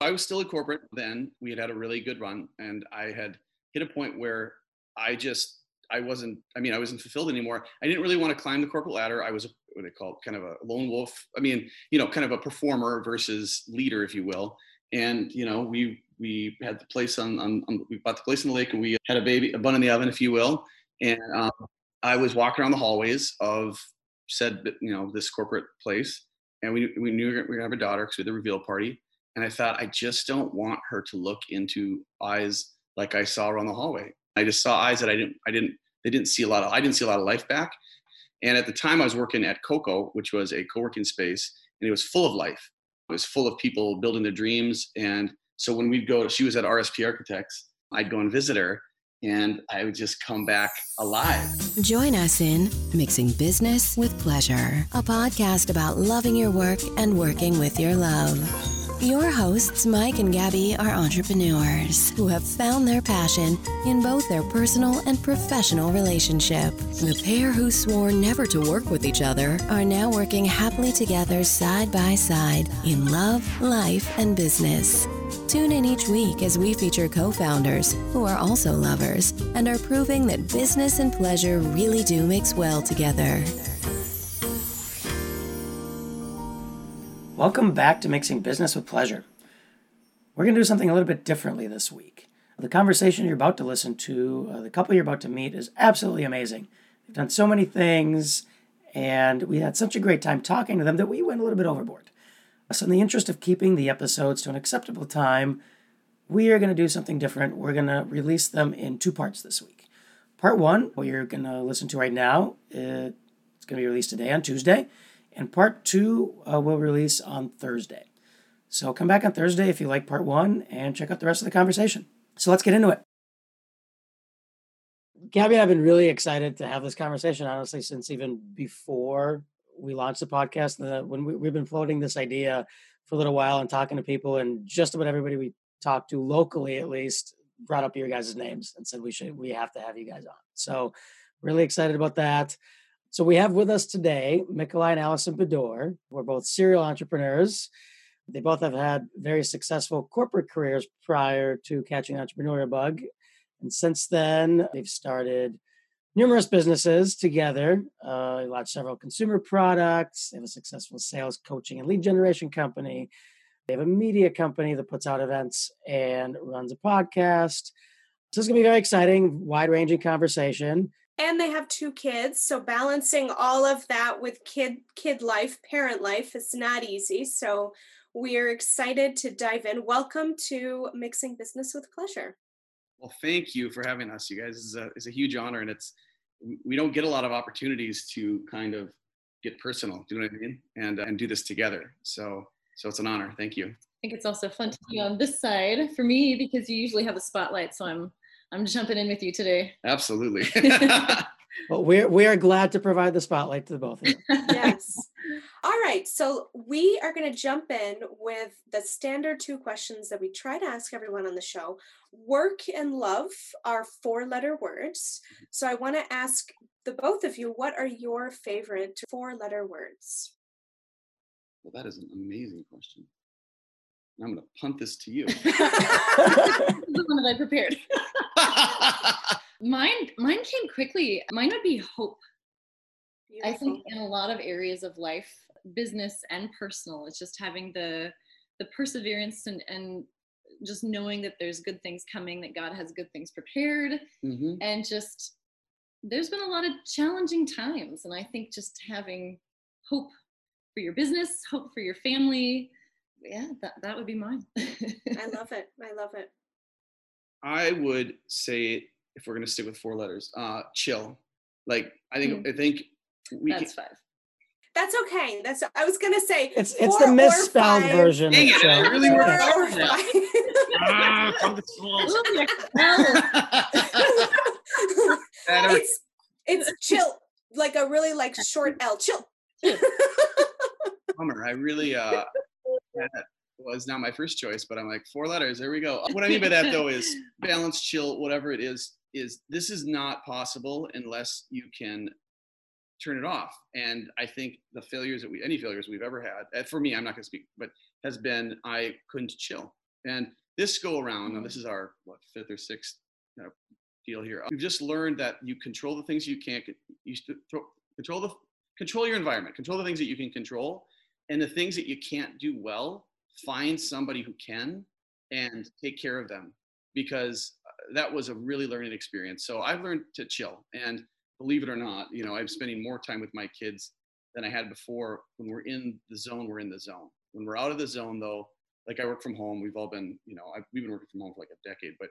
I was still in corporate then. We had had a really good run, and I had hit a point where I just I wasn't. I mean, I wasn't fulfilled anymore. I didn't really want to climb the corporate ladder. I was a, what they call kind of a lone wolf. I mean, you know, kind of a performer versus leader, if you will. And you know, we we had the place on, on, on we bought the place in the lake, and we had a baby, a bun in the oven, if you will. And um, I was walking around the hallways of said, you know, this corporate place, and we we knew we were gonna have a daughter because we had the reveal party. And I thought, I just don't want her to look into eyes like I saw around the hallway. I just saw eyes that I didn't, I didn't, they didn't see a lot of, I didn't see a lot of life back. And at the time I was working at Coco, which was a co-working space, and it was full of life. It was full of people building their dreams. And so when we'd go she was at RSP Architects, I'd go and visit her and I would just come back alive. Join us in Mixing Business with Pleasure, a podcast about loving your work and working with your love. Your hosts, Mike and Gabby, are entrepreneurs who have found their passion in both their personal and professional relationship. The pair who swore never to work with each other are now working happily together side by side in love, life, and business. Tune in each week as we feature co founders who are also lovers and are proving that business and pleasure really do mix well together. Welcome back to Mixing Business with Pleasure. We're going to do something a little bit differently this week. The conversation you're about to listen to, uh, the couple you're about to meet, is absolutely amazing. They've done so many things, and we had such a great time talking to them that we went a little bit overboard. So, in the interest of keeping the episodes to an acceptable time, we are going to do something different. We're going to release them in two parts this week. Part one, what you're going to listen to right now, it's going to be released today on Tuesday and part two uh, will release on Thursday. So come back on Thursday if you like part one and check out the rest of the conversation. So let's get into it. Gabby and I have been really excited to have this conversation, honestly, since even before we launched the podcast. The, when we, we've been floating this idea for a little while and talking to people, and just about everybody we talked to locally, at least, brought up your guys' names and said we should we have to have you guys on. So really excited about that. So we have with us today Mikolai and Allison Bedore. We're both serial entrepreneurs. They both have had very successful corporate careers prior to catching entrepreneurial bug. And since then, they've started numerous businesses together. Uh, launched several consumer products. They have a successful sales, coaching, and lead generation company. They have a media company that puts out events and runs a podcast. So it's going to be very exciting, wide ranging conversation and they have two kids so balancing all of that with kid kid life parent life is not easy. So we're excited to dive in. Welcome to mixing business with pleasure. Well thank you for having us you guys. It's a, it's a huge honor and it's we don't get a lot of opportunities to kind of get personal do you know what i mean? And uh, and do this together. So so it's an honor. Thank you. I think it's also fun to be on this side for me because you usually have the spotlight so i'm I'm jumping in with you today. Absolutely. well, we're we are glad to provide the spotlight to the both of you. yes. All right. So we are going to jump in with the standard two questions that we try to ask everyone on the show. Work and love are four letter words. So I want to ask the both of you what are your favorite four letter words? Well, that is an amazing question. I'm going to punt this to you. the one that I prepared. mine, mine came quickly. Mine would be hope. Beautiful. I think in a lot of areas of life, business and personal, it's just having the the perseverance and and just knowing that there's good things coming, that God has good things prepared, mm-hmm. and just there's been a lot of challenging times, and I think just having hope for your business, hope for your family, yeah, that that would be mine. I love it. I love it. I would say if we're gonna stick with four letters, uh, chill. Like I think mm. I think we That's can, five. That's okay. That's I was gonna say it's it's the misspelled version. Dang it, I really four it's it's chill, like a really like short L. Chill. Bummer. I really uh that was not my first choice, but I'm like, four letters, there we go. Uh, what I mean by that though is balance, chill, whatever it is, is this is not possible unless you can turn it off. And I think the failures that we, any failures we've ever had, for me, I'm not gonna speak, but has been I couldn't chill. And this go around, and this is our what fifth or sixth you know, deal here. We've just learned that you control the things you can't. You control the control your environment, control the things that you can control, and the things that you can't do well, find somebody who can and take care of them because uh, that was a really learning experience. So I've learned to chill and believe it or not, you know, I'm spending more time with my kids than I had before. When we're in the zone, we're in the zone. When we're out of the zone though, like I work from home, we've all been, you know, I've, we've been working from home for like a decade, but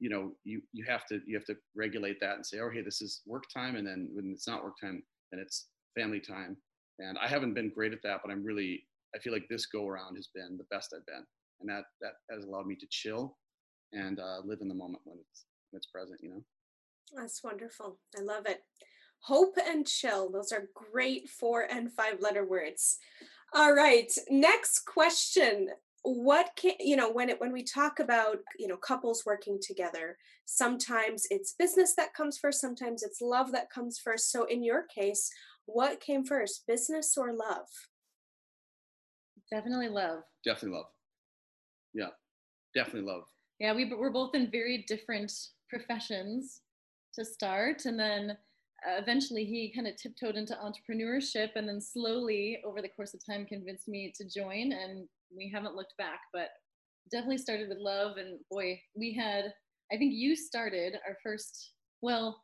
you know, you, you have to, you have to regulate that and say, oh, hey, this is work time. And then when it's not work time, then it's family time. And I haven't been great at that, but I'm really, I feel like this go around has been the best I've been. And that, that has allowed me to chill and uh, live in the moment when it's, when it's present, you know? That's wonderful. I love it. Hope and chill. Those are great four and five letter words. All right. Next question. What can you know when it when we talk about you know couples working together, sometimes it's business that comes first, sometimes it's love that comes first. So in your case, what came first, business or love? Definitely love. Definitely love. Yeah, definitely love. Yeah, we we're both in very different professions to start, and then uh, eventually he kind of tiptoed into entrepreneurship, and then slowly over the course of time convinced me to join, and we haven't looked back. But definitely started with love, and boy, we had. I think you started our first. Well,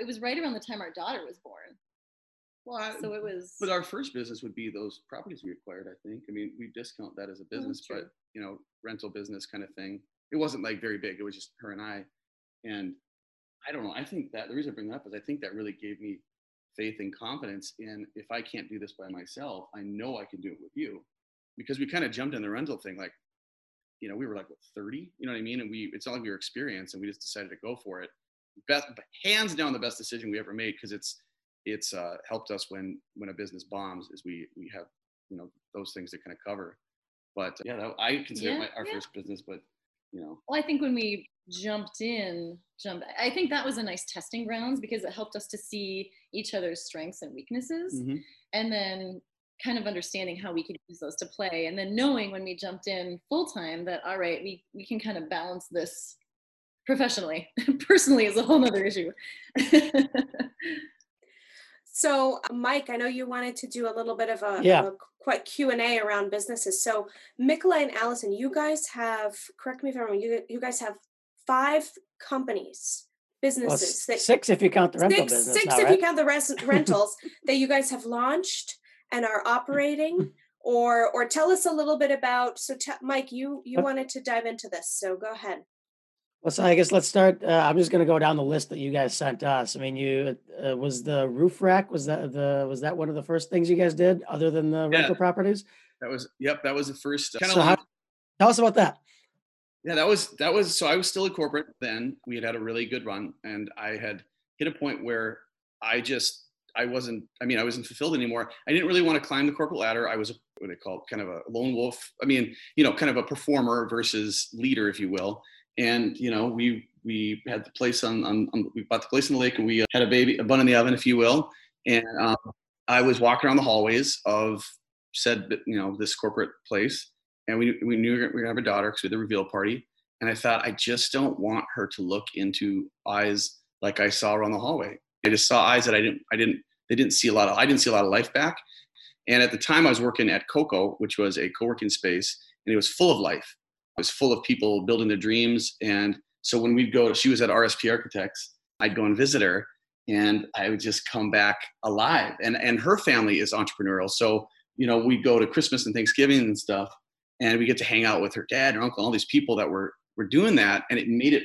it was right around the time our daughter was born. Well, I, so it was. But our first business would be those properties we acquired. I think. I mean, we discount that as a oh, business, but you know, rental business kind of thing. It wasn't like very big. It was just her and I, and I don't know. I think that the reason I bring that up is I think that really gave me faith and confidence in if I can't do this by myself, I know I can do it with you, because we kind of jumped in the rental thing like, you know, we were like what 30, you know what I mean, and we it's not like we were experienced, and we just decided to go for it. Best, hands down, the best decision we ever made because it's it's uh, helped us when when a business bombs is we we have you know those things to kind of cover but yeah that, i consider yeah, my, our yeah. first business but you know well i think when we jumped in jumped i think that was a nice testing grounds because it helped us to see each other's strengths and weaknesses mm-hmm. and then kind of understanding how we could use those to play and then knowing when we jumped in full time that all right we we can kind of balance this professionally personally is a whole nother issue So, Mike, I know you wanted to do a little bit of a, yeah. a Q and A around businesses. So, Mikola and Allison, you guys have correct me if I'm wrong. You you guys have five companies, businesses. Well, six if you count the rental six, business. Six now, if right? you count the rest rentals that you guys have launched and are operating. Or or tell us a little bit about. So, t- Mike, you you wanted to dive into this, so go ahead. Well, so I guess let's start. Uh, I'm just going to go down the list that you guys sent us. I mean, you uh, was the roof rack was that the was that one of the first things you guys did other than the yeah, rental properties? That was yep. That was the first. Uh, so how, tell us about that. Yeah, that was that was. So I was still a corporate then. We had had a really good run, and I had hit a point where I just I wasn't. I mean, I wasn't fulfilled anymore. I didn't really want to climb the corporate ladder. I was a, what they call kind of a lone wolf. I mean, you know, kind of a performer versus leader, if you will and you know we we had the place on, on, on, we bought the place in the lake and we uh, had a baby a bun in the oven if you will. And um, i was walking around the hallways of said you know this corporate place. And we, we knew we were gonna have a daughter because we had the reveal party. And i thought i just don't want her to look into eyes like i saw around the hallway. I just saw eyes that i didn't i didn't they didn't see a lot of i didn't see a lot of life back. And at the time i was working at coco which was a co-working space and it was full of life was full of people building their dreams. And so when we'd go, she was at RSP Architects, I'd go and visit her and I would just come back alive. And, and her family is entrepreneurial. So, you know, we'd go to Christmas and Thanksgiving and stuff, and we get to hang out with her dad and uncle, all these people that were, were doing that. And it made it,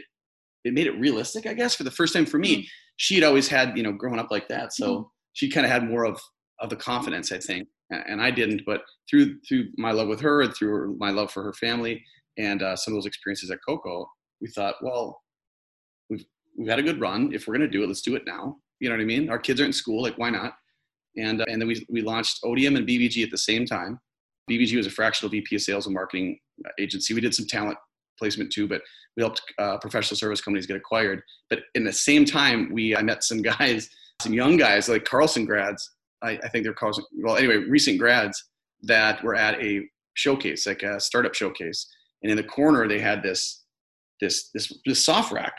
it made it realistic, I guess, for the first time for me. Mm-hmm. She'd always had, you know, growing up like that. So mm-hmm. she kind of had more of, of the confidence, I think. And I didn't, but through through my love with her and through my love for her family, and uh, some of those experiences at Coco, we thought, well, we've we've had a good run. If we're gonna do it, let's do it now. You know what I mean? Our kids are in school, like why not? And uh, and then we we launched ODM and BBG at the same time. BBG was a fractional VP of sales and marketing agency. We did some talent placement too, but we helped uh, professional service companies get acquired. But in the same time, we I met some guys, some young guys like Carlson grads. I, I think they're Carlson. Well, anyway, recent grads that were at a showcase, like a startup showcase, and in the corner they had this this this this soft rack.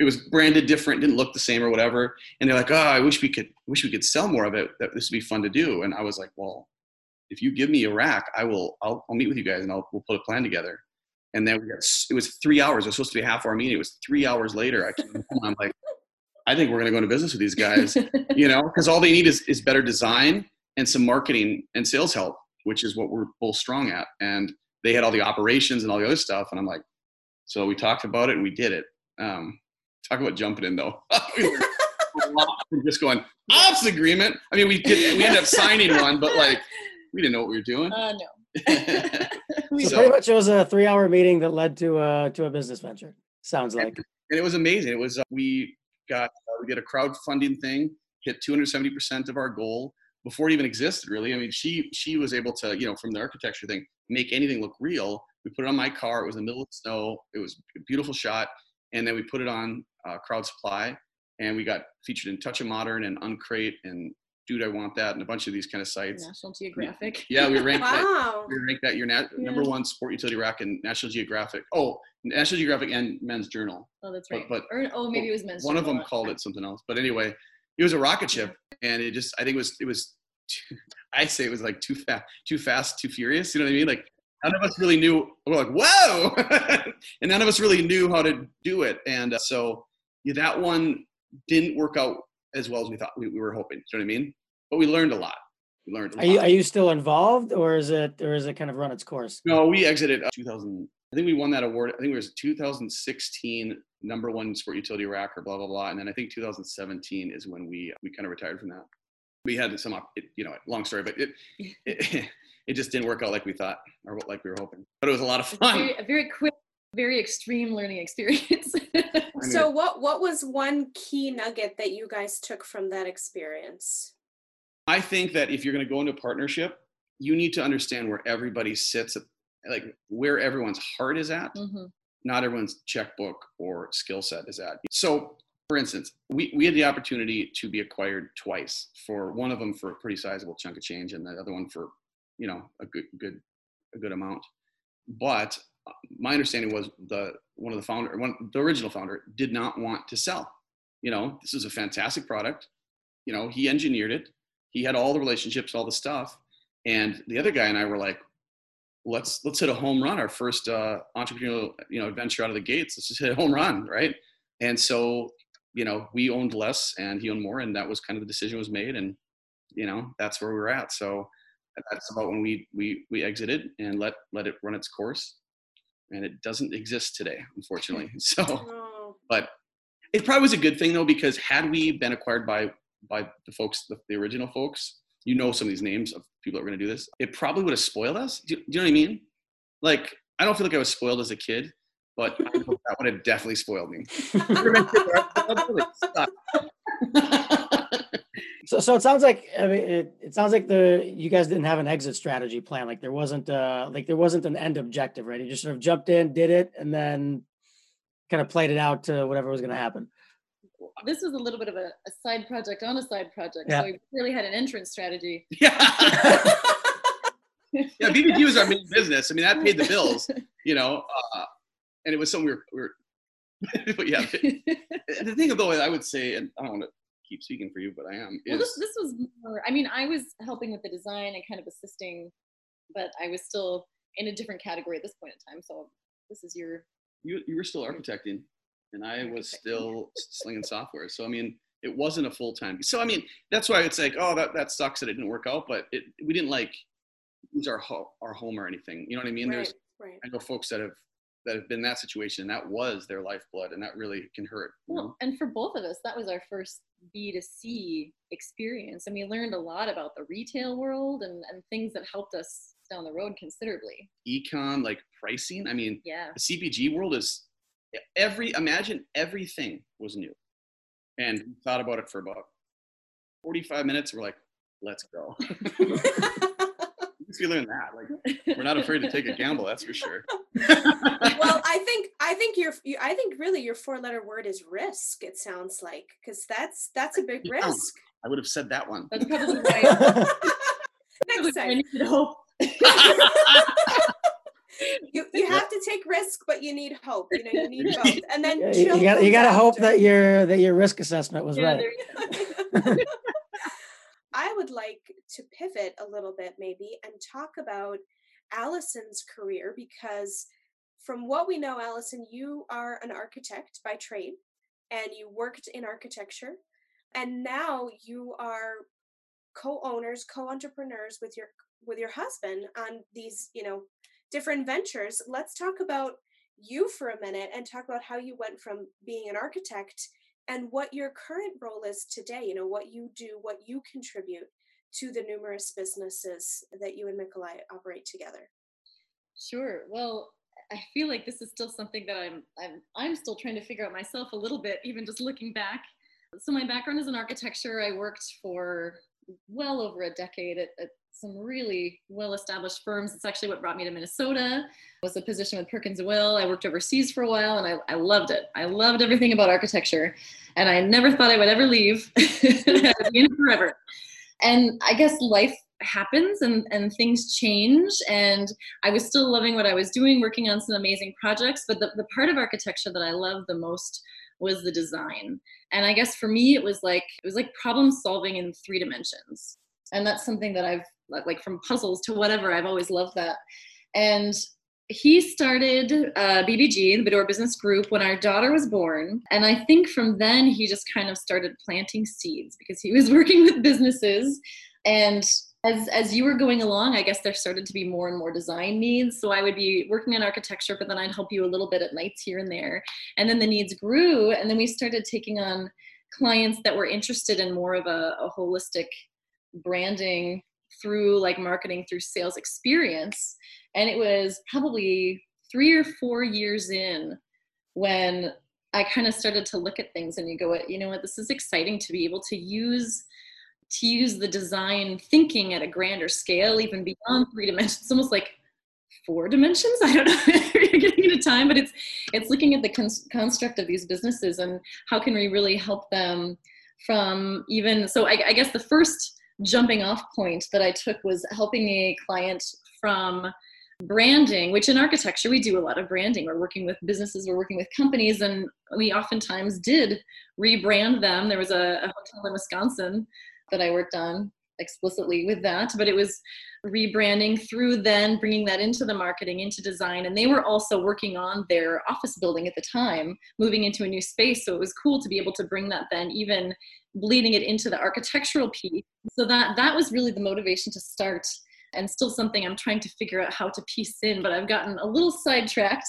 It was branded different, didn't look the same or whatever. And they're like, "Oh, I wish we could wish we could sell more of it. That this would be fun to do." And I was like, "Well, if you give me a rack, I will. I'll, I'll meet with you guys and I'll we'll put a plan together." And then we got it was three hours. It was supposed to be a half hour meeting. It was three hours later. I came home. I'm like, I think we're going to go into business with these guys, you know, because all they need is, is better design and some marketing and sales help, which is what we're both strong at. And they had all the operations and all the other stuff. And I'm like, so we talked about it and we did it. Um, talk about jumping in though. just going ops agreement. I mean, we did, we ended up signing one, but like we didn't know what we were doing. Uh, no. so, so pretty much it was a three-hour meeting that led to a to a business venture. Sounds like. And, and it was amazing. It was uh, we got uh, we did a crowdfunding thing, hit 270 percent of our goal before it even existed. Really, I mean, she she was able to you know from the architecture thing make anything look real. We put it on my car. It was in the middle of the snow. It was a beautiful shot, and then we put it on uh, Crowd Supply, and we got featured in Touch of Modern and Uncrate and dude, I want that, and a bunch of these kind of sites. National Geographic. Yeah, we ranked wow. that. We ranked that your nat- yeah. number one sport utility rack in National Geographic. Oh, National Geographic and Men's Journal. Oh, that's right. But, but or, oh, maybe it was Men's. One Journal. of them called it something else, but anyway, it was a rocket ship, and it just I think it was it was. Too, I'd say it was like too fast, too fast, too furious. You know what I mean? Like none of us really knew. We're like, whoa, and none of us really knew how to do it, and uh, so yeah, that one didn't work out as well as we thought we, we were hoping. You know what I mean? but we learned a lot. We learned. are you are you still involved, or is it or is it kind of run its course? No, we exited uh, 2000. I think we won that award. I think it was 2016 number one sport utility rack or blah blah blah, and then I think 2017 is when we we kind of retired from that. We had some, you know, long story, but it, it it just didn't work out like we thought or like we were hoping. But it was a lot of fun. Very, a very quick, very extreme learning experience. so, what what was one key nugget that you guys took from that experience? I think that if you're going to go into partnership, you need to understand where everybody sits, like where everyone's heart is at, mm-hmm. Not everyone's checkbook or skill set is at. So, for instance, we, we had the opportunity to be acquired twice for one of them for a pretty sizable chunk of change and the other one for, you know, a good, good, a good amount. But uh, my understanding was the one of the founder, one the original founder, did not want to sell. You know, this is a fantastic product. You know, he engineered it he had all the relationships, all the stuff. And the other guy and I were like, let's let's hit a home run. Our first uh, entrepreneurial you know adventure out of the gates. Let's just hit a home run, right? And so you know we owned less and he owned more, and that was kind of the decision was made, and you know that's where we were at. So that's about when we we we exited and let let it run its course, and it doesn't exist today, unfortunately. So, but it probably was a good thing though because had we been acquired by by the folks, the, the original folks, you know some of these names of people that were going to do this. It probably would have spoiled us. Do, do, you know what I mean? Like, I don't feel like I was spoiled as a kid, but that would have definitely spoiled me. so, so it sounds like I mean, it, it sounds like the you guys didn't have an exit strategy plan. Like there wasn't uh like there wasn't an end objective, right? You just sort of jumped in, did it, and then kind of played it out to whatever was going to happen this was a little bit of a, a side project on a side project. Yeah. So we really had an entrance strategy. Yeah. yeah, BBG was our main business. I mean, that paid the bills, you know, uh, and it was something we were, we were but yeah. the thing though, I would say, and I don't want to keep speaking for you, but I am. Is, well, this, this was more, I mean, I was helping with the design and kind of assisting, but I was still in a different category at this point in time. So this is your. You, you were still architecting and I was still slinging software. So I mean, it wasn't a full time. So I mean, that's why it's like, oh, that that sucks that it didn't work out, but it we didn't like lose our ho- our home or anything. You know what I mean? Right, There's right. I know folks that have that have been in that situation and that was their lifeblood and that really can hurt. Well, know? and for both of us, that was our first B2C experience. And we learned a lot about the retail world and, and things that helped us down the road considerably. Econ, like pricing. I mean, yeah. the CPG world is every imagine everything was new. And we thought about it for about 45 minutes. We're like let's go. We learn that. Like we're not afraid to take a gamble that's for sure. Well i think i think your i think really your four letter word is risk it sounds like because that's that's a big risk. I would have said that one. That's probably right. Next time you you have to take risk, but you need hope. You know, you need both, and then Yeah, you, got you got to hope that your that your risk assessment was Yeah, right. I would like to pivot a little bit, maybe, and talk about Allison's career because, from what we know, Allison, you are an architect by trade and you worked in architecture, and now you are co-owners, co-entrepreneurs with your with your husband on these, you know, different ventures. Let's talk about you for a minute and talk about how you went from being an architect and what your current role is today you know what you do what you contribute to the numerous businesses that you and Nikolai operate together Sure. Well, I feel like this is still something that I'm I'm I'm still trying to figure out myself a little bit, even just looking back. So my background is in architecture. I worked for well over a decade at, at some really well-established firms. It's actually what brought me to Minnesota. Was a position with Perkins Will. I worked overseas for a while, and I, I loved it. I loved everything about architecture, and I never thought I would ever leave. I forever. And I guess life happens and, and things change and i was still loving what i was doing working on some amazing projects but the, the part of architecture that i loved the most was the design. And i guess for me it was like it was like problem solving in three dimensions. And that's something that i've like from puzzles to whatever i've always loved that. And he started uh, bbg the Bidor business group when our daughter was born. And i think from then he just kind of started planting seeds because he was working with businesses. And as as you were going along i guess there started to be more and more design needs. So i would be working in architecture but then i'd help you a little bit at nights here and there. And then the needs grew and then we started taking on clients that were interested in more of a, a holistic branding through like marketing through sales experience. And it was probably three or four years in when i kind of started to look at things and you go you know what? This is exciting to be able to use to use the design thinking at a grander scale, even beyond three dimensions, it's almost like four dimensions. I don't know if you're getting into time, but it's it's looking at the con- construct of these businesses and how can we really help them from even. So I, I guess the first jumping off point that I took was helping a client from branding which in architecture we do a lot of branding we're working with businesses we're working with companies and we oftentimes did rebrand them there was a, a hotel in wisconsin that I worked on explicitly with that, but it was rebranding through then bringing that into the marketing, into design. And they were also working on their office building at the time, moving into a new space. So it was cool to be able to bring that then even bleeding it into the architectural piece. So that that was really the motivation to start and still something I'm trying to figure out how to piece in, but I've gotten a little sidetracked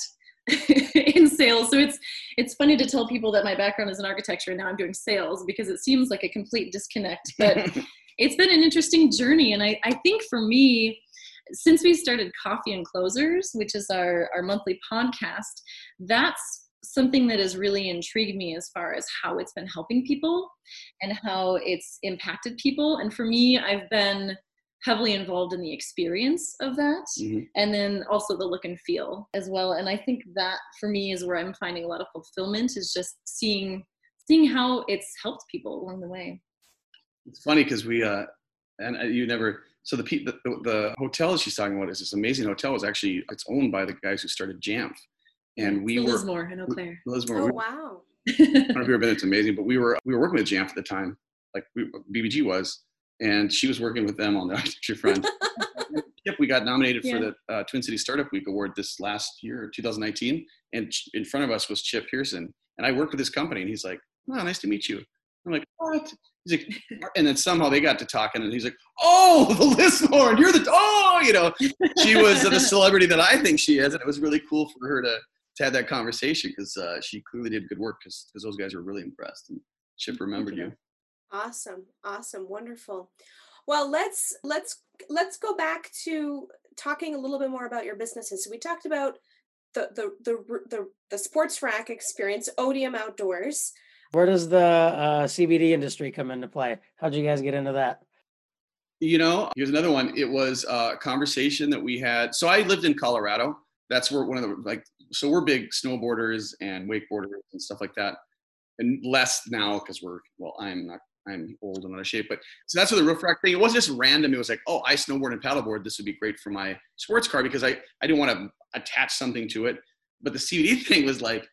in sales. So it's it's funny to tell people that my background is in architecture and now I'm doing sales because it seems like a complete disconnect. But it's been an interesting journey. And I, I think for me, since we started Coffee and Closers, which is our, our monthly podcast, that's something that has really intrigued me as far as how it's been helping people and how it's impacted people. And for me, I've been heavily involved in the experience of that Mm-hmm. and then also the look and feel as well and i think that for me is where i'm finding a lot of fulfillment is just seeing seeing how it's helped people along the way It's funny because we uh, and uh, you never. So the, pe- the the hotel she's talking about is this amazing hotel. is actually it's owned by the guys who started Jamf, and we So were Lismore in Eau Claire. Lismore. oh we- wow I don't know if you've ever been. It's amazing. But we were we were working with Jamf at the time, like we, BBG was, and she was working with them on the architecture front. yep, we got nominated Yeah. for the uh, Twin City Startup Week award this last year, 2019, and in front of us was Chip Pearson, and I worked with his company, and he's like, "Oh, nice to meet you." I'm like, "What?" He's like, and then somehow they got to talking, and he's like, "Oh, the Lismore, and you're the oh, you know." She was the celebrity that I think she is, and it was really cool for her to to have that conversation because uh, she clearly did good work because those guys were really impressed and Chip remembered you. Awesome awesome wonderful well let's let's let's go back to talking a little bit more about your businesses so we talked about the the the the, the sports rack experience odium outdoors Where does the uh, CBD industry come into play? How'd you guys get into that? You know, here's another one. It was a conversation that we had. So I lived in Colorado. That's where one of the like. So we're big snowboarders and wakeboarders and stuff like that, and less now because we're well. I'm not. I'm old and out of shape. But so that's where the roof rack thing. It wasn't just random. It was like, oh, I snowboard and paddleboard. This would be great for my sports car because I I didn't want to attach something to it. But the CBD thing was like,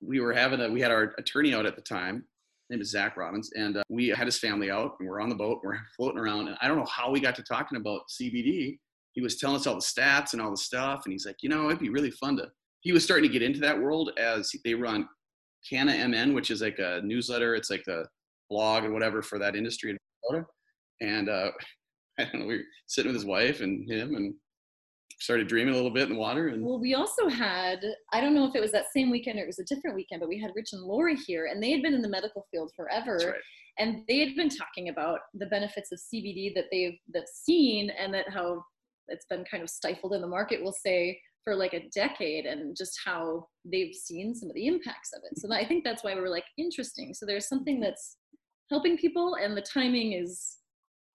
we were having a, we had our attorney out at the time. Name is Zach Robbins, and uh, we had his family out, and we're on the boat, we're floating around, and I don't know how we got to talking about CBD. He was telling us all the stats and all the stuff, and he's like, you know, it'd be really fun to. He was starting to get into that world as they run Canna MN, which is like a newsletter. It's like the blog and whatever for that industry in Minnesota. And uh, I don't know, we were sitting with his wife and him, and started dreaming a little bit in the water. And well, we also had I don't know if it was that same weekend or it was a different weekend, but we had Rich and Lori here, and they had been in the medical field forever. right. And they had been talking about the benefits of CBD that they've that seen, and that how it's been kind of stifled in the market. We'll say for like a decade, and just how they've seen some of the impacts of it. So I think that's why we were like interesting. So there's something that's helping people, and the timing is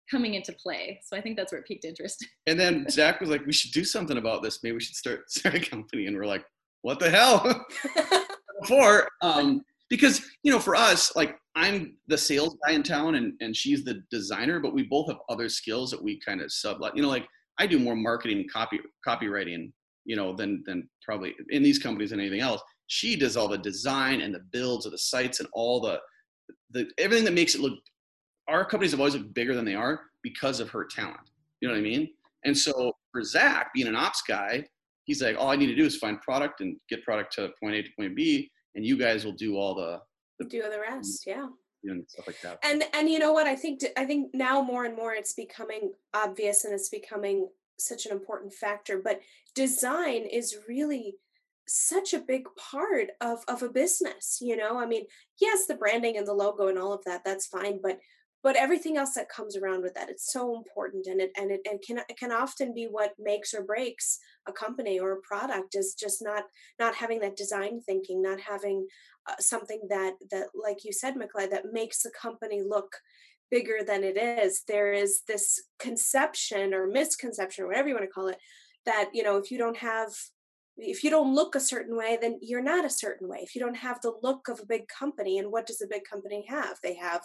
coming into play. So I think that's where it piqued interest. And then Zach was like, "We should do something about this. Maybe we should start start a company." And we're like, "What the hell?" Before, um, because you know, for us, like I'm the sales guy in town, and and she's the designer, but we both have other skills that we kind of sublet. You know, like I do more marketing, copy, copywriting, you know, than than probably in these companies than anything else. She does all the design and the builds of the sites and all the the everything that makes it look. Our companies have always looked bigger than they are because of her talent. You know what I mean? And so for Zach, being an ops guy, he's like, all I need to do is find product and get product to point A to point B, and you guys will do all the, the do the rest yeah know, stuff like that. and and you know what i think i think now more and more it's becoming obvious and it's becoming such an important factor but design is really such a big part of of a business you know? I mean yes the branding and the logo and all of that that's fine but but everything else that comes around with that it's so important and it and it, and can it can often be what makes or breaks a company or a product is just not not having that design thinking not having uh, something that that like you said McLeod, that makes the company look bigger than it is. There is this conception or misconception or whatever you want to call it that you know if you don't have if you don't look a certain way then you're not a certain way. If you don't have the look of a big company and what does a big company have? They have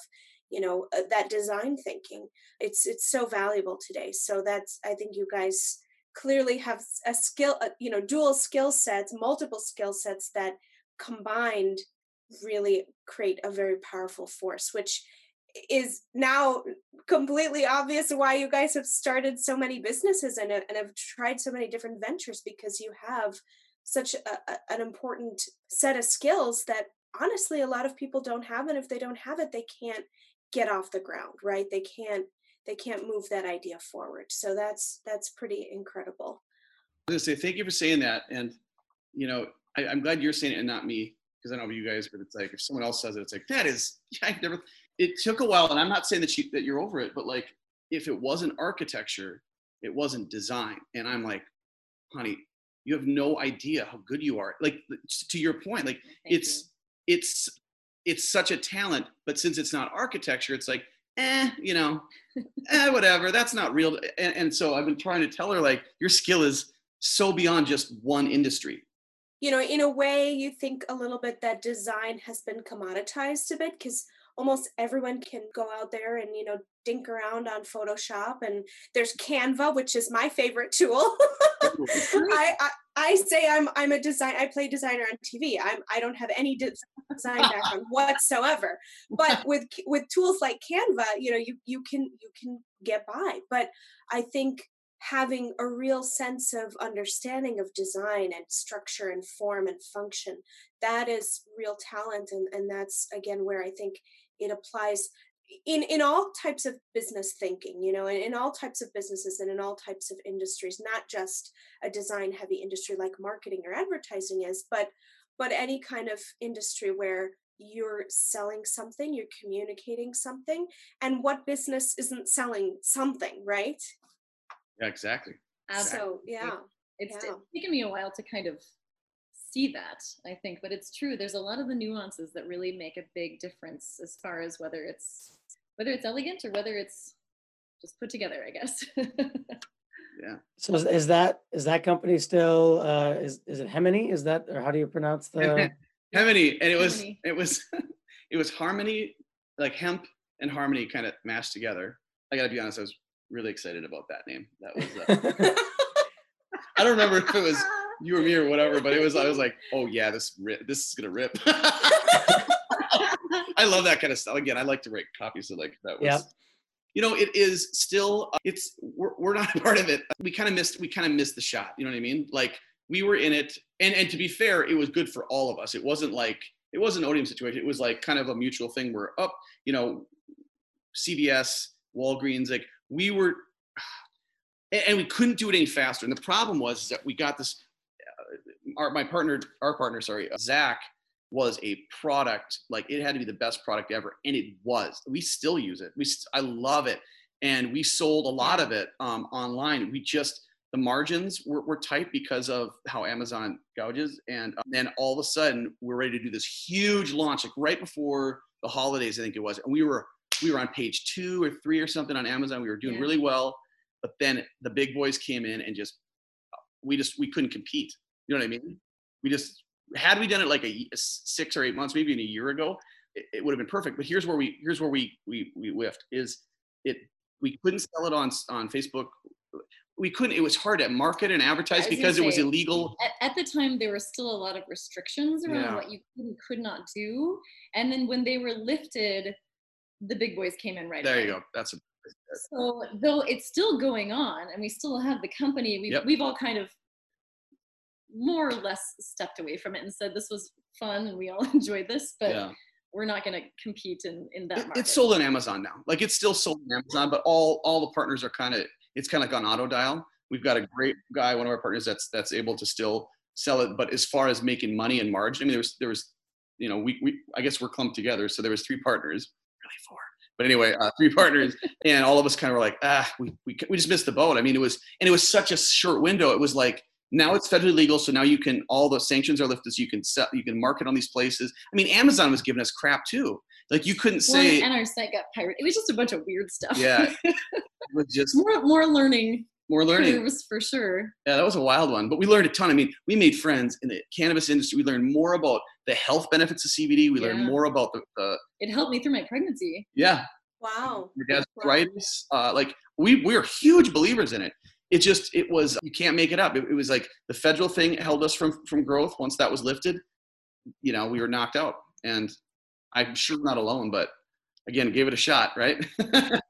you know uh, that design thinking. It's it's so valuable today. So that's i think you guys clearly have a skill uh, you know dual skill sets multiple skill sets that combined really create a very powerful force which is now completely obvious why you guys have started so many businesses and, uh, and have tried so many different ventures because you have such a, an important set of skills that honestly a lot of people don't have and if they don't have it they can't get off the ground right they can't they can't move that idea forward so that's that's pretty incredible I was gonna say thank you for saying that, and you know I, I'm glad you're saying it and not me because I know you guys, but it's like if someone else says it, it's like that is yeah, I've never. It took a while, and I'm not saying that you that you're over it, but like if it wasn't architecture, it wasn't design, and I'm like, honey, you have no idea how good you are. Like to your point, like Thank it's it's it's such a talent, but since it's not architecture, it's like eh, you know, eh, whatever. That's not real. And, and so I've been trying to tell her like your skill is so beyond just one industry. you know in a way you think a little bit that design has been commoditized a bit because almost everyone can go out there and you know dink around on photoshop and there's canva which is my favorite tool. Oh, I, I i say i'm i'm a design i play designer on tv i'm i don't have any design background whatsoever. But with with tools like canva you know you you can you can get by. But i think having a real sense of understanding of design and structure and form and function. That is real talent and and that's again where i think it applies in in all types of business thinking you know in, in all types of businesses and in all types of industries not just a design heavy industry like marketing or advertising is but but any kind of industry where you're selling something you're communicating something and what business isn't selling something right Yeah, exactly. Absolutely. so yeah it's, Yeah. it's taken me a while to kind of see that i think but it's true there's a lot of the nuances that really make a big difference as far as whether it's whether it's elegant or whether it's just put together i guess Yeah. So is, is that is that company still uh, is is it Hemini? Is that or how do you pronounce the? Harmony, and it was Harmony. it was it was harmony, like hemp and harmony kind of mashed together. I gotta be honest, I was really excited about that name. That was uh, I don't remember if it was you or me or whatever. But it was I was like, oh yeah, this rip, this is gonna rip. I love that kind of stuff. Again, I like to write copies, so like that was. Yep. You know, it is still. uh, It's we're, we're not a part of it. We kind of missed. We kind of missed the shot. You know what I mean? Like we were in it, and and to be fair, it was good for all of us. It wasn't like it wasn't an odium situation. It was like kind of a mutual thing. Where up, you know, CVS, Walgreens, like we were, and, we couldn't do it any faster. And the problem was that we got this. Uh, our my partner, our partner, sorry, Zach was a product like it had to be the best product ever, and it was. We still use it. We I love it, and we sold a lot of it um, online. We just the margins were, were tight because of how Amazon gouges, and uh, then all of a sudden we're ready to do this huge launch, like right before the holidays, I think it was, and we were we were on page two or three or something on Amazon. We were doing Yeah. really well, but then the big boys came in and just we just we couldn't compete. You know what I mean? We just had we done it like a six or eight months, maybe in a year ago, it, it would have been perfect. But here's where we here's where we we we whiffed is it we couldn't sell it on on Facebook. We couldn't. It was hard to market and advertise because it was illegal. at, at the time there were still a lot of restrictions around Yeah. what you could and could not do and then when they were lifted the big boys came in right There away. you go. That's a so though it's still going on and we still have the company we've, Yep. we've all kind of more or less stepped away from it and said this was fun and we all enjoyed this but yeah. we're not going to compete in in that It, market. it's sold on Amazon now. Like it's still sold on Amazon, but all all the partners are kind of it's kind of like on auto dial. We've got a great guy, one of our partners that's that's able to still sell it. But as far as making money and margin, I mean, there was there was you know we we I guess we're clumped together, so there was three partners, really four. But anyway, uh, three partners, and all of us kind of were like, ah, we, we we just missed the boat. I mean, it was and it was such a short window. It was like now it's federally legal, so now you can all the sanctions are lifted, so you can sell, you can market on these places. I mean, Amazon was giving us crap too. Like you couldn't Well, say, and our site got pirated. It was just a bunch of weird stuff. Yeah. it was just more more learning more learning. curves for sure. Yeah, that was a wild one, but we learned a ton. I mean, we made friends in the cannabis industry. We learned more about the health benefits of CBD. We learned more about the, the It helped me through my pregnancy. yeah, Wow. your dad's Wow. arthritis. Uh, like we we are huge believers in it. It just it was you can't make it up. It, it was like the federal thing held us from from growth. Once that was lifted, you know, we were knocked out. And I'm sure not alone, but again, gave it a shot, right?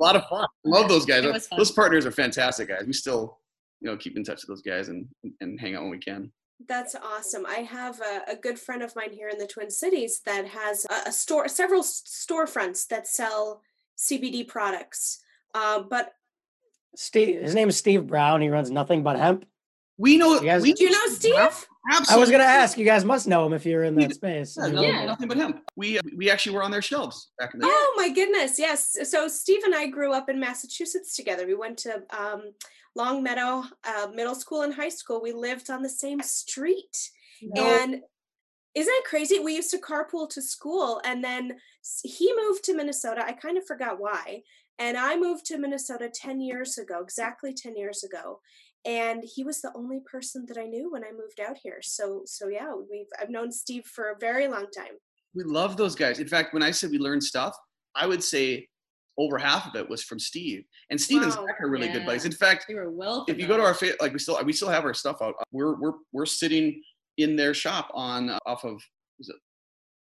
a lot of fun. Love those guys. It was fun. Those partners are fantastic guys. We still, you know, keep in touch with those guys and and hang out when we can. That's awesome. I have a, a good friend of mine here in the Twin Cities that has a, a store, several storefronts that sell CBD products. Uh, but Steve, his name is Steve Brown. He runs nothing but hemp. We know. You guys- we do you know Steve? Absolutely. I was gonna ask you guys must know him if you're in that space. Yeah, You nothing, Yeah. nothing but hemp. We uh, we actually were on their shelves back in the day. Oh my goodness, yes. So Steve and I grew up in Massachusetts together. We went to um, Longmeadow uh, Middle School and High School. We lived on the same street. And isn't it crazy? We used to carpool to school, and then he moved to Minnesota. I kind of forgot why. And I moved to Minnesota 10 years ago, exactly 10 years ago. And he was the only person that I knew when I moved out here. So, so yeah, we've I've known Steve for a very long time. We love those guys. In fact, when I said we learned stuff, I would say over half of it was from Steve. And Steve and Wow. Zach are really good Yeah. buddies. In fact, we were well. if you go to our fa- like we still we still have our stuff out. We're we're we're sitting in their shop on uh, off of is it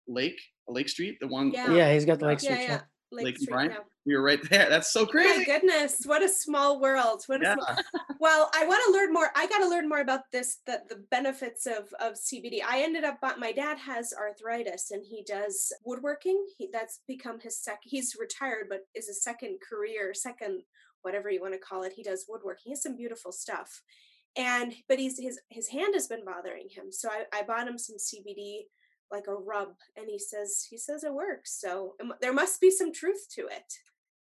Lake Lake Street, the one Yeah. Yeah, he's got the Lake Street yeah. shop. Lake, Lake Street, Bryant? We were right there. That's so My goodness, what a small world. What a Yeah. small well i want to learn more i got to learn more about this the, the benefits of, of cbd i ended up my dad has arthritis and he does woodworking he, that's become his sec he's retired but is a second career second whatever you want to call it he does woodworking he has some beautiful stuff and but he's his his hand has been bothering him so i, I bought him some cbd like a rub and he says he says it works so um, there must be some truth to it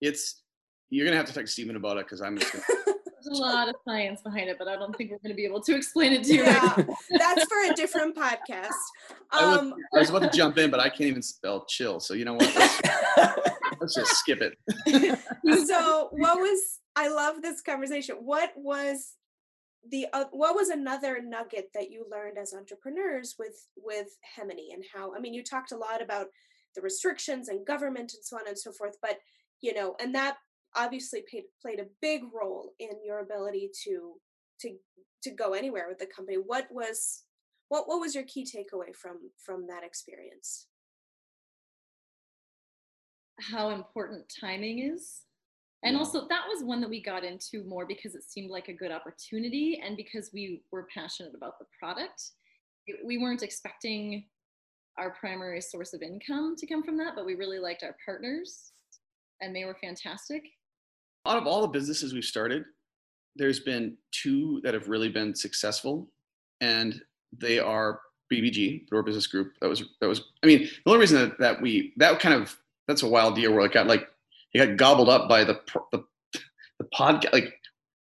It's you're gonna have to talk to Stephen about it because I'm just gonna There's a lot of science behind it, but I don't think we're going to be able to explain it to you. right yeah that's for a different podcast I was, um I was about to jump in, but I can't even spell chill. So you know what? Let's, let's just skip it. so what was i love this conversation what was the uh, what was another nugget that you learned as entrepreneurs with with hemini and how i mean you talked a lot about the restrictions and government and so on and so forth but you know and that obviously played played a big role in your ability to to to go anywhere with the company. What was what what was your key takeaway from from that experience? How important timing is. And also that was one that we got into more because it seemed like a good opportunity and because we were passionate about the product. We weren't expecting our primary source of income to come from that, but we really liked our partners and they were fantastic. Out of all the businesses we've started, there's been two that have really been successful, and they are BBG, the Door Business Group. That was that was. I mean, the only reason that, that we that kind of that's a wild deal where it got like it got gobbled up by the the the podcast. Like,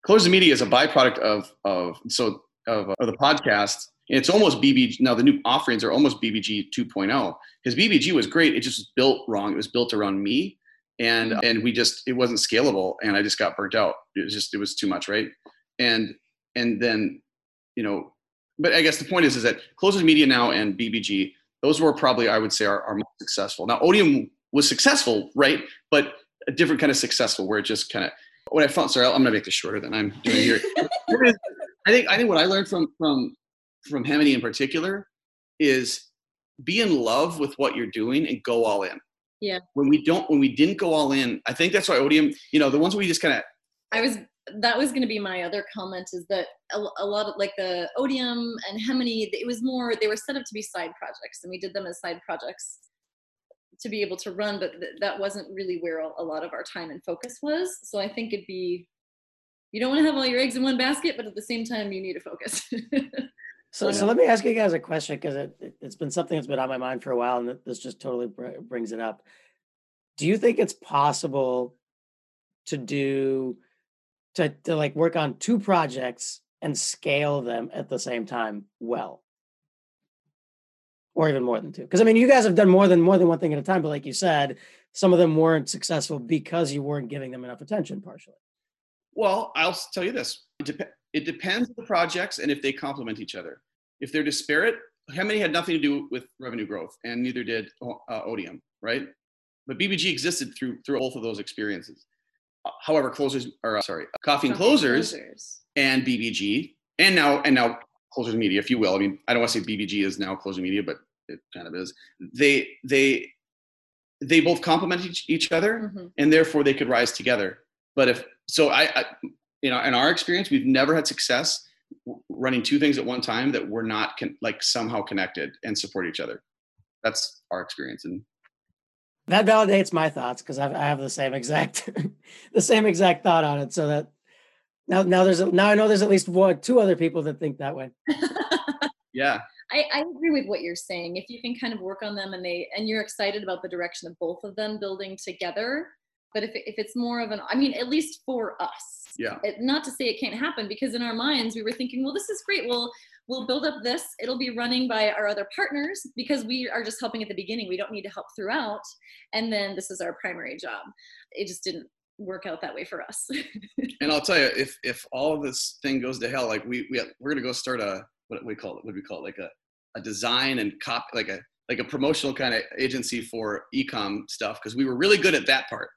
Closers Media is a byproduct of of so of, of the podcast. It's almost BBG now. The new offerings are almost BBG 2.0 because BBG was great. It just was built wrong. It was built around me and mm-hmm. and we just it wasn't scalable and i just got burnt out. It was just it was too much right? And and then you know but i guess the point is is that closers media now and bbg those were probably i would say our, our most successful. Now odium was successful right? But a different kind of successful where it just kind of what i found sorry i'm gonna make this shorter than i'm doing here. I think i think what i learned from from from Hemedy in particular is be in love with what you're doing and go all in yeah. When we don't, when we didn't go all in, I think that's why Odium, you know, the ones we just kind of. I was, that was going to be my other comment is that a, a, lot of like the Odium and Hemedy, it was more, they were set up to be side projects and we did them as side projects to be able to run, but th- that wasn't really where a lot of our time and focus was. So I think it'd be, you don't want to have all your eggs in one basket, but at the same time, you need to focus. So, so let me ask you guys a question because it, has been something that's been on my mind for a while, and this just totally br- brings it up. Do you think it's possible to do to to like work on two projects and scale them at the same time well, or even more than two? Because I mean, you guys have done more than more than one thing at a time, but like you said, some of them weren't successful because you weren't giving them enough attention, partially. Well, I'll tell you this: it depends on the projects and if they complement each other. If they're disparate, Hemedy had nothing to do with revenue growth, and neither did uh, Odium, right? But BBG existed through through both of those experiences. Uh, however, closers or uh, sorry, coffee and closers, closers, and BBG, and now and now closers media, if you will. I mean, I don't want to say BBG is now closer media, but it kind of is. They they they both complement each, each other, mm-hmm. and therefore they could rise together. But if so, I, I you know, in our experience, we've never had success running two things at one time that were not con- like somehow connected and support each other. That's our experience, and that validates my thoughts because I have the same exact the same exact thought on it. So that now now there's a, now I know there's at least one two other people that think that way. yeah. I, I agree with what you're saying. If you can kind of work on them and they and you're excited about the direction of both of them building together, but if, if it's more of an i mean at least for us. Yeah. It, not to say it can't happen because in our minds we were thinking well this is great. Well we'll build up this. It'll be running by our other partners because we are just helping at the beginning. We don't need to help throughout. And then this is our primary job. It just didn't work out that way for us. And i'll tell you if if all of this thing goes to hell like we, we we're gonna go start a what we call it what do we call it? Like a, a design and cop like a like a promotional kind of agency for ecom stuff because we were really good at that part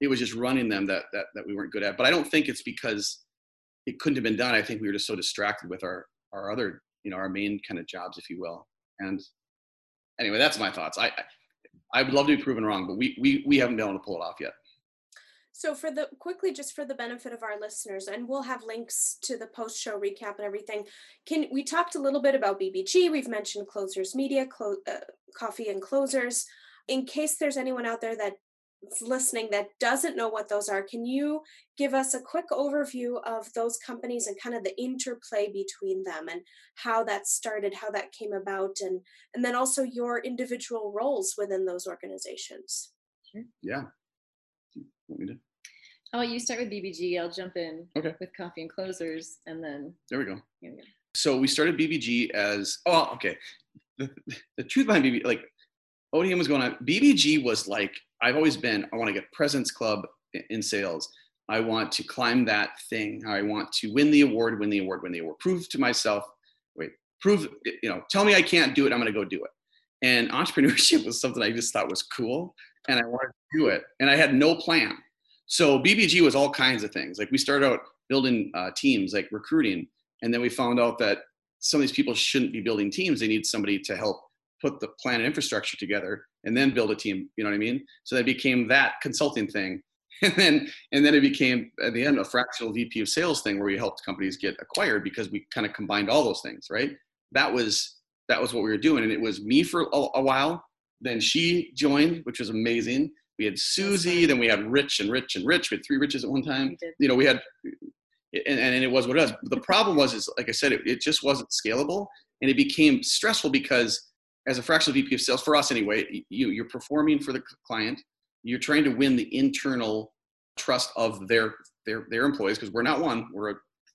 it was just running them that that that we weren't good at. But I don't think it's because it couldn't have been done. I think we were just so distracted with our our other you know our main kind of jobs, if you will. And anyway, that's my thoughts. I I would love to be proven wrong, but we we we haven't been able to pull it off yet. So for the quickly, just for the benefit of our listeners, and we'll have links to the post-show recap and everything. Can we talked a little bit about BBG? We've mentioned Closers Media, clo- uh, Coffee and Closers. In case there's anyone out there that listening that doesn't know what those are, can you give us a quick overview of those companies and kind of the interplay between them and how that started, how that came about, and and then also your individual roles within those organizations? Sure. Yeah. How about you start with BBG? I'll jump in okay. with coffee and closers, and then there we go. Here We go. So we started BBG as oh okay. The, the truth behind BBG, like Odium was going on. BBG was like I've always been, I want to get President's Club in sales. I want to climb that thing. I want to win the award, win the award, win the award. Prove to myself, wait, prove, you know, tell me I can't do it. I'm going to go do it. And entrepreneurship was something I just thought was cool. And I wanted to do it. And I had no plan. So BBG was all kinds of things. Like we started out building uh, teams, like recruiting, And then we found out that some of these people shouldn't be building teams. They need somebody to help put the plan and infrastructure together and then build a team. You know what I mean? So that became that consulting thing. And then and then it became at the end a fractional VP of sales thing where we helped companies get acquired because we kind of combined all those things, right? That was that was what we were doing. And it was me for a, a while. Then she joined, which was amazing. We had Susie, then we had Rich and Rich and Rich. We had three Riches at one time. You know, we had and, and it was what it was. The problem was, is like I said, it, it just wasn't scalable, and it became stressful because as a fractional VP of sales, for us anyway, you you're performing for the client, you're trying to win the internal trust of their their their employees because we're not one, we're a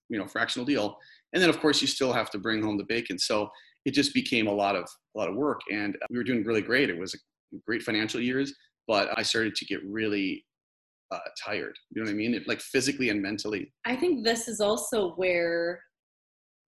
you know fractional deal, and then of course you still have to bring home the bacon. So it just became a lot of a lot of work, and we were doing really great. It was great financial years, but I started to get really uh, tired. You know what I mean? It, like physically and mentally. I think this is also where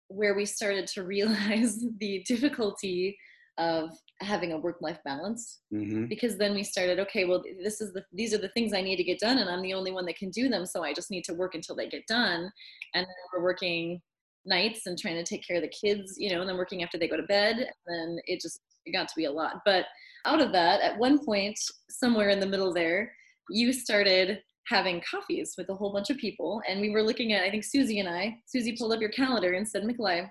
where we started to realize the difficulty of having a work life balance mm-hmm. because then we started okay well this is the these are the things i need to get done and i'm the only one that can do them so i just need to work until they get done. And then we're working nights and trying to take care of the kids you know and then working after they go to bed and then it just it got to be a lot. But out of that at one point somewhere in the middle there you started having coffees with a whole bunch of people and we were looking at i think susie and i susie pulled up your calendar and said Mikolai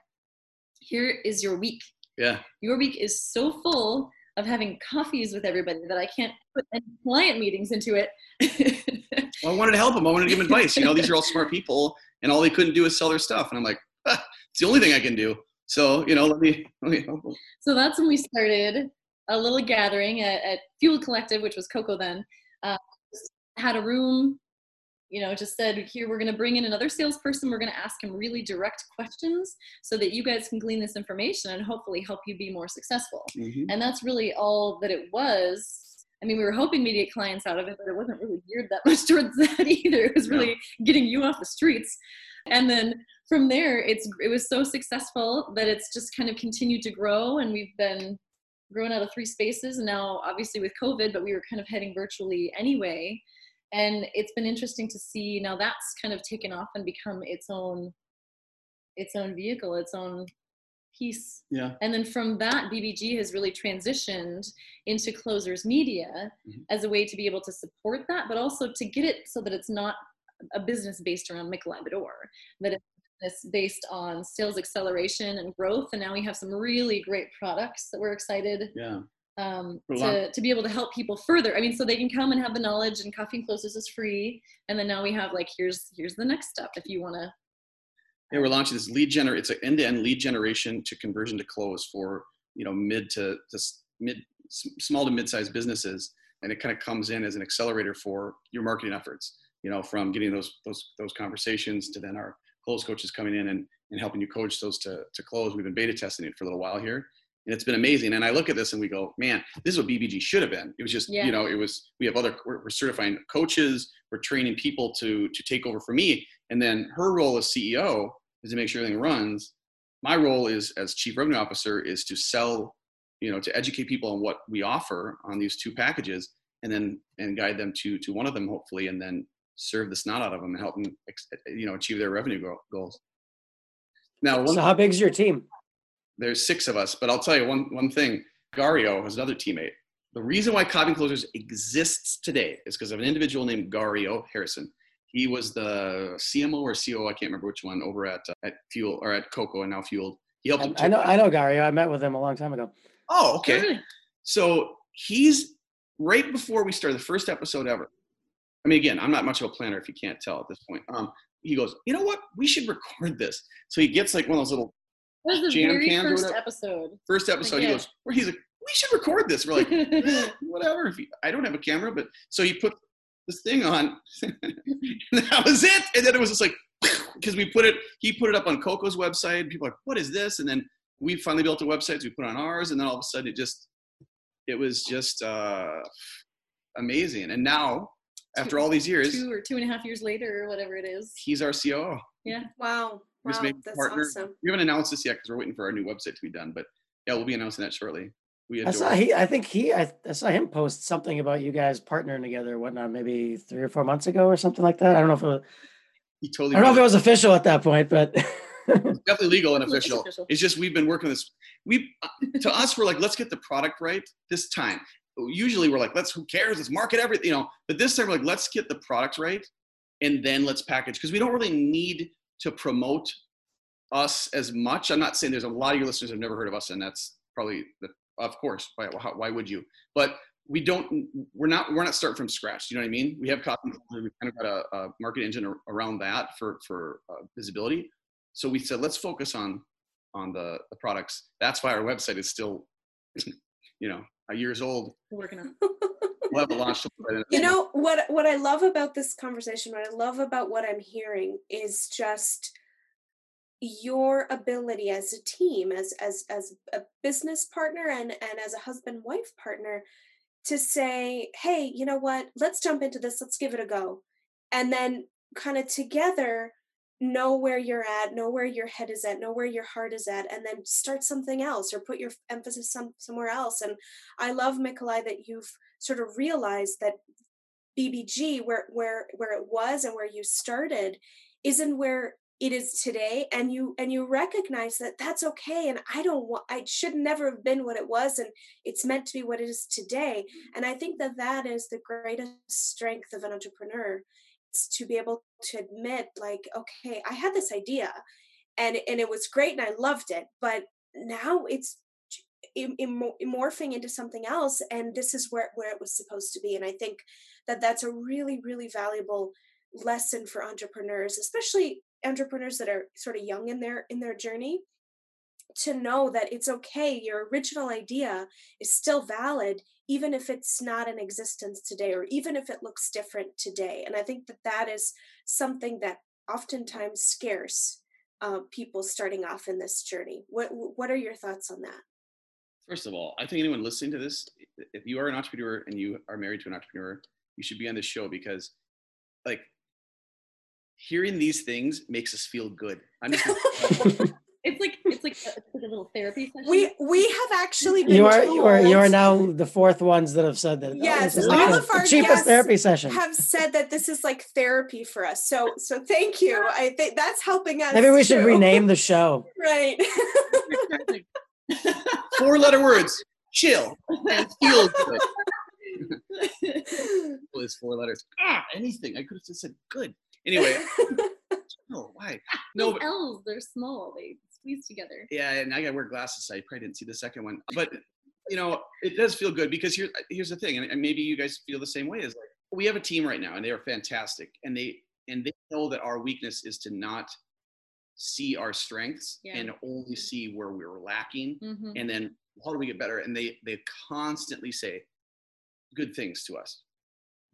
here is your week yeah. Your week is so full of having coffees with everybody that i can't put any client meetings into it. Well, i wanted to help them i wanted to give them advice. You know these are all smart people and all they couldn't do is sell their stuff. And i'm like ah, it's the only thing i can do. So you know let me, let me help them. so that's when we started a little gathering at, at fuel collective which was coco then. Uh, had a room you know just said here we're going to bring in another salesperson we're going to ask him really direct questions so that you guys can glean this information and hopefully help you be more successful mm-hmm. and that's really all that it was I mean, we were hoping to get clients out of it, but it wasn't really geared that much towards that either. It was really getting you off the streets. And then from there, it's it was so successful that it's just kind of continued to grow, and we've been growing out of three spaces. And now, obviously, with COVID, but we were kind of heading virtually anyway and it's been interesting to see now that's kind of taken off and become its own its own vehicle its own piece. Yeah. And then from that bbg has really transitioned into closers media mm-hmm. as a way to be able to support that but also to get it so that it's not a business based around Mikolai Bador, that it's based on sales acceleration and growth. And now we have some really great products that we're excited yeah um, to, to be able to help people further. I mean, so they can come and have the knowledge and coffee and closes is free. And then now we have like, here's, here's the next step if you want to. Yeah, we're launching this lead gener. It's an end-to-end lead generation to conversion to close for, you know, mid to, to mid, small to mid-sized businesses. And it kind of comes in as an accelerator for your marketing efforts, you know, from getting those, those, those conversations to then our close coaches coming in and, and helping you coach those to, to close. We've been beta testing it for a little while here and it's been amazing. And I look at this and we go, man, this is what BBG should have been. It was just, yeah. you know, it was. We have other. We're, we're, certifying coaches. We're training people to to take over for me. And then her role as CEO is to make sure everything runs. My role is as chief revenue officer is to sell, you know, to educate people on what we offer on these two packages, and then and guide them to to one of them hopefully, and then serve the snot out of them and help them, you know, achieve their revenue goals. Now, so how big is your team? There's six of us, but I'll tell you one, one thing. Gario is another teammate. The reason why Coffee Closers exists today is because of an individual named Gario Harrison. He was the CMO or CO, I can't remember which one, over at uh, at Fuel or at Coco and now Fueled. He helped. I, I know, I know Gario. I met with him a long time ago. Oh, okay. So he's right before we started the first episode ever. I mean, again, I'm not much of a planner if you can't tell at this point. Um, he goes, you know what? We should record this. So he gets like one of those little that was the jam very cans first episode. First episode, like, he goes, where he's like, we should record this. We're like, eh, whatever. If you, I don't have a camera, but so he put this thing on, and that was it. And then it was just like, because we put it, he put it up on Coco's website. People like, what is this? And then we finally built a website. So we put on ours, and then all of a sudden, it just, it was just uh, amazing. And now, after all these years, two or two and a half years later, or whatever it is, he's our COO. Yeah. Wow. Wow, that's awesome. We haven't announced this yet because we're waiting for our new website to be done, but yeah, we'll be announcing that shortly. We I saw he. I think he. I, I, saw him post something about you guys partnering together, whatnot, maybe three or four months ago or something like that. I don't know if it was, he totally. I don't know if it was official at that point, but it's definitely legal and It's official. official. It's just we've been working this. We uh, to us we're like let's get the product right this time. Usually we're like let's who cares let's market everything you know. But this time we're like let's get the product right, and then let's package because we don't really need to promote us as much. I'm not saying there's a lot of your listeners have never heard of us, and that's probably the of course why why would you? But we don't we're not we're not starting from scratch. You know what I mean? We have Coffee. We've kind of got a, a market engine around that for for uh, visibility. So we said let's focus on on the, the products. That's why our website is still, you know, years old. Working on. We'll have it launched. by the end of You know what what I love about this conversation, what I love about what I'm hearing is just your ability as a team, as as as a business partner and and as a husband wife partner to say, "Hey, you know what? Let's jump into this. Let's give it a go." And then kind of together know where you're at, know where your head is at, know where your heart is at, and then start something else or put your emphasis some, somewhere else. And I love, Mikolai, that you've sort of realized that BBG, where where where it was and where you started, isn't where it is today and you and you recognize that that's okay and i don't want i should never have been what it was and it's meant to be what it is today and i think that that is the greatest strength of an entrepreneur is to be able to admit like okay i had this idea and and it was great and i loved it but now it's morphing into something else and this is where where it was supposed to be and i think that that's a really really valuable lesson for entrepreneurs especially entrepreneurs that are sort of young in their in their journey to know that it's okay your original idea is still valid even if it's not in existence today or even if it looks different today. And i think that that is something that oftentimes scares uh, people starting off in this journey. What what are your thoughts on that? First of all, I think anyone listening to this, if you are an entrepreneur and you are married to an entrepreneur, you should be on this show because, like, hearing these things makes us feel good. I'm just It's like like a, like a little therapy session. we we have actually been You are you are you are now the fourth ones that have said that. oh, Yes, this is all like of the, our cheapest therapy session. have said that this is like therapy for us so so thank you i think that's helping us Maybe we should rename the show. right four letter words chill and feel good. Is four letters. Ah, anything. I could have just said good. Anyway, no, why? No, but, L's, they're small. They squeeze together. yeah, and I gotta wear glasses, so I probably didn't see the second one. But you know, it does feel good because here, here's the thing, and, and maybe you guys feel the same way. Is like we have a team right now, and they are fantastic, and they and they know that our weakness is to not see our strengths Yeah. and only see where we're lacking hmm and then how do we get better and they they constantly say good things to us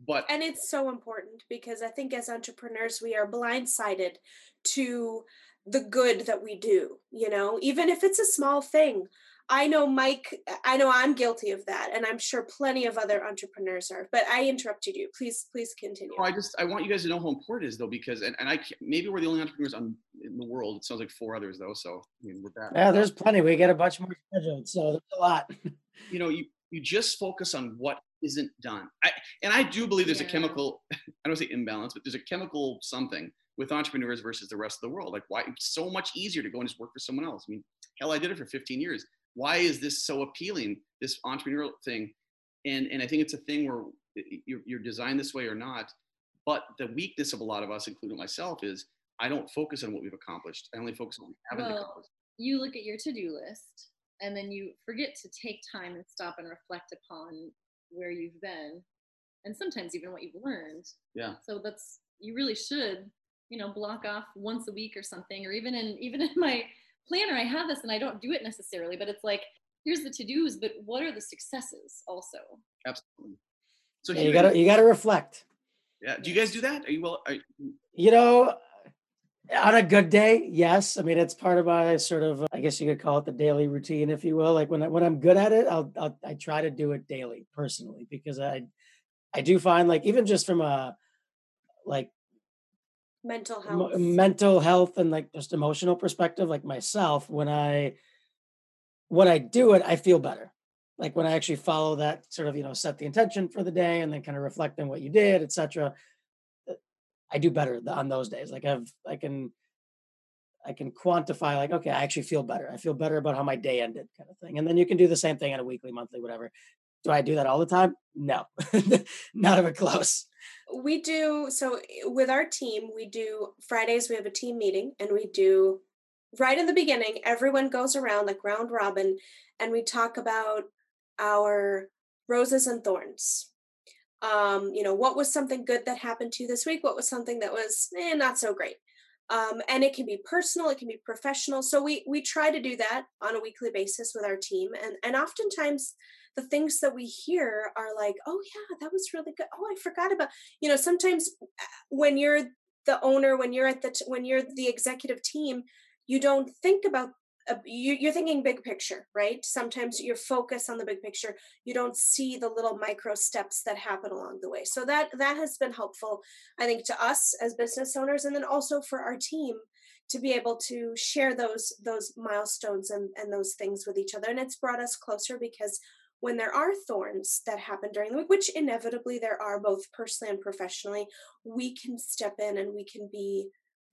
but and it's so important because i think as entrepreneurs we are blindsided to the good that we do you know? Even if it's a small thing. I know mike i know i'm guilty of that and i'm sure plenty of other entrepreneurs are but i interrupted you. Please please continue. No, i just i want you guys to know how important it is though because and, and i can't, maybe we're the only entrepreneurs on, in the world. It sounds like four others though so i mean with that. Yeah, there's plenty. We get a bunch more scheduled, so there's a lot. you know you you just focus on what isn't done. I, and i do believe there's a chemical i don't say imbalance but there's a chemical something with entrepreneurs versus the rest of the world. Like why it's so much easier to go and just work for someone else. I mean hell i did it for 15 years. Why is this so appealing this entrepreneurial thing? And and i think it's a thing where you're, you're designed this way or not but the weakness of a lot of us including myself is i don't focus on what we've accomplished. I only focus on what we haven't Well, accomplished. you look at your to-do list and then you forget to take time and stop and reflect upon where you've been and sometimes even what you've learned. Yeah. so that's you really should you know block off once a week or something or even in even in my planner i have this and i don't do it necessarily but it's like here's the to-dos but what are the successes also absolutely so Yeah, you gotta you gotta reflect. yeah do you guys do that are you well are, You know, on a good day, yes. I mean, it's part of my sort of, I guess you could call it the daily routine, if you will. Like when I, when I'm good at it, I'll, I'll I try to do it daily, personally, because I I do find like even just from a like mental health mental health and like just emotional perspective, like myself, when I when I do it, I feel better. Like when I actually follow that sort of, you know, set the intention for the day and then kind of reflect on what you did, etc. Uh, I do better on those days. Like I've I can I can quantify like, okay, I actually feel better. I feel better about how my day ended, kind of thing. And then you can do the same thing on a weekly, monthly, whatever. Do I do that all the time? No, not even close. We do so eh, with our team. We do Fridays. We have a team meeting, and we do right in the beginning. Everyone goes around like round robin, and we talk about our roses and thorns. Um, you know, what was something good that happened to you this week? What was something that was eh, not so great? Um, and it can be personal, it can be professional. So we we try to do that on a weekly basis with our team, and and oftentimes the things that we hear are like, oh yeah, that was really good. Oh, I forgot about. You know, sometimes uh, when you're the owner, when you're at the t- when you're the executive team, you don't think about you, are thinking big picture, right? Sometimes you're focused on the big picture. You don't see the little micro steps that happen along the way. So that that has been helpful, I think, to us as business owners, and then also for our team to be able to share those those milestones and, and those things with each other. And it's brought us closer because when there are thorns that happen during the week, which inevitably there are both personally and professionally, we can step in and we can be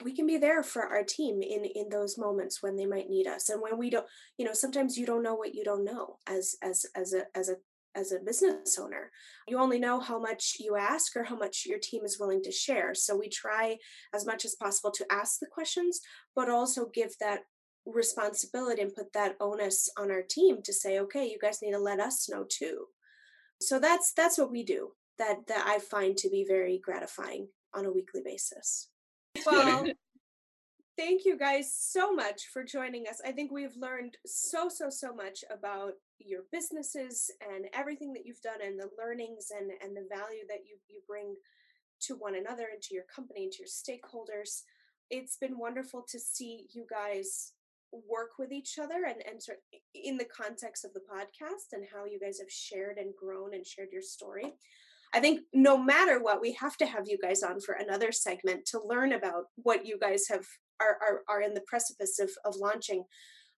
we can be there for our team in in those moments when they might need us and when we don't you know sometimes you don't know what you don't know as as as a as a as a business owner. You only know how much you ask or how much your team is willing to share so we try as much as possible to ask the questions but also give that responsibility and put that onus on our team to say okay you guys need to let us know too. So that's that's what we do that that i find to be very gratifying on a weekly basis well, thank you guys so much for joining us. I think we've learned so, so, so much about your businesses and everything that you've done and the learnings and, and the value that you, you bring to one another and to your company and to your stakeholders. It's been wonderful to see you guys work with each other and, and sort in the context of the podcast and how you guys have shared and grown and shared your story. I think no matter what, we have to have you guys on for another segment to learn about what you guys have are are, are in the precipice of, of launching.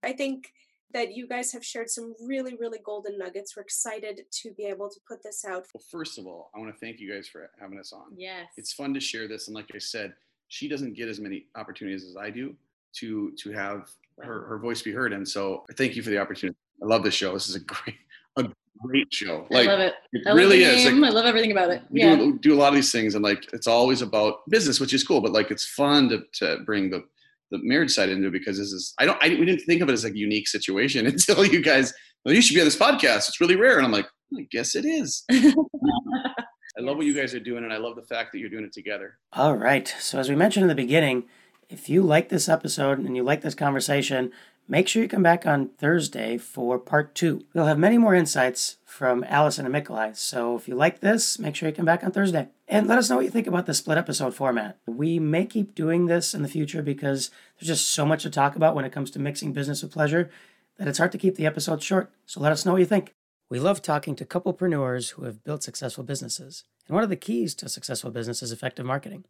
I think that you guys have shared some really, really golden nuggets. We're excited to be able to put this out. Well, first of all, I want to thank you guys for having us on. Yes. It's fun to share this. And like I said, she doesn't get as many opportunities as I do to to have her, her voice be heard. And so thank you for the opportunity. I love this show. This is a great, a great show. Like, I love it. It I really love is. Like, like, I love everything about it. We Yeah. do, do a lot of these things, and like it's always about business, which is cool. But like it's fun to to bring the the marriage side into it because this is I don't I we didn't think of it as a unique situation until you guys. Well, you should be on this podcast. It's really rare, and I'm like, I guess it is. I love what you guys are doing, and I love the fact that you're doing it together. All right. So, as we mentioned in the beginning, if you like this episode and you like this conversation, make sure you come back on Thursday for part two. We'll have many more insights from Allison and Mikolai. So, if you like this, make sure you come back on Thursday. And let us know what you think about the split episode format. We may keep doing this in the future because there's just so much to talk about when it comes to mixing business with pleasure that it's hard to keep the episodes short. So, let us know what you think. We love talking to couplepreneurs who have built successful businesses. And one of the keys to a successful business is effective marketing.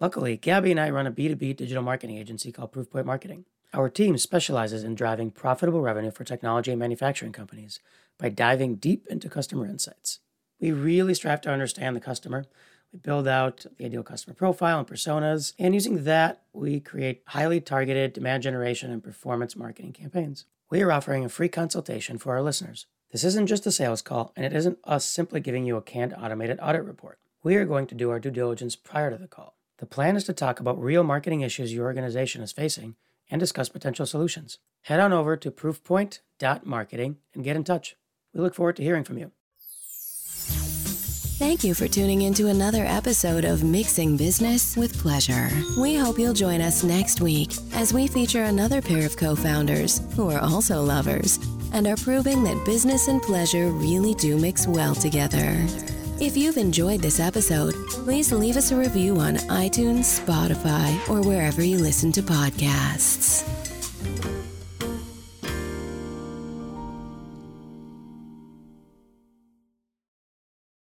Luckily, Gabby and I run a B2B digital marketing agency called Proofpoint Marketing. Our team specializes in driving profitable revenue for technology and manufacturing companies by diving deep into customer insights. We really strive to understand the customer. We build out the ideal customer profile and personas, and using that, we create highly targeted demand generation and performance marketing campaigns. We are offering a free consultation for our listeners. This isn't just a sales call, and it isn't us simply giving you a canned automated audit report. We are going to do our due diligence prior to the call. The plan is to talk about real marketing issues your organization is facing and discuss potential solutions. Head on over to proofpoint.marketing and get in touch. We look forward to hearing from you. Thank you for tuning into another episode of Mixing Business with Pleasure. We hope you'll join us next week as we feature another pair of co founders who are also lovers and are proving that business and pleasure really do mix well together. If you've enjoyed this episode, please leave us a review on iTunes, Spotify, or wherever you listen to podcasts.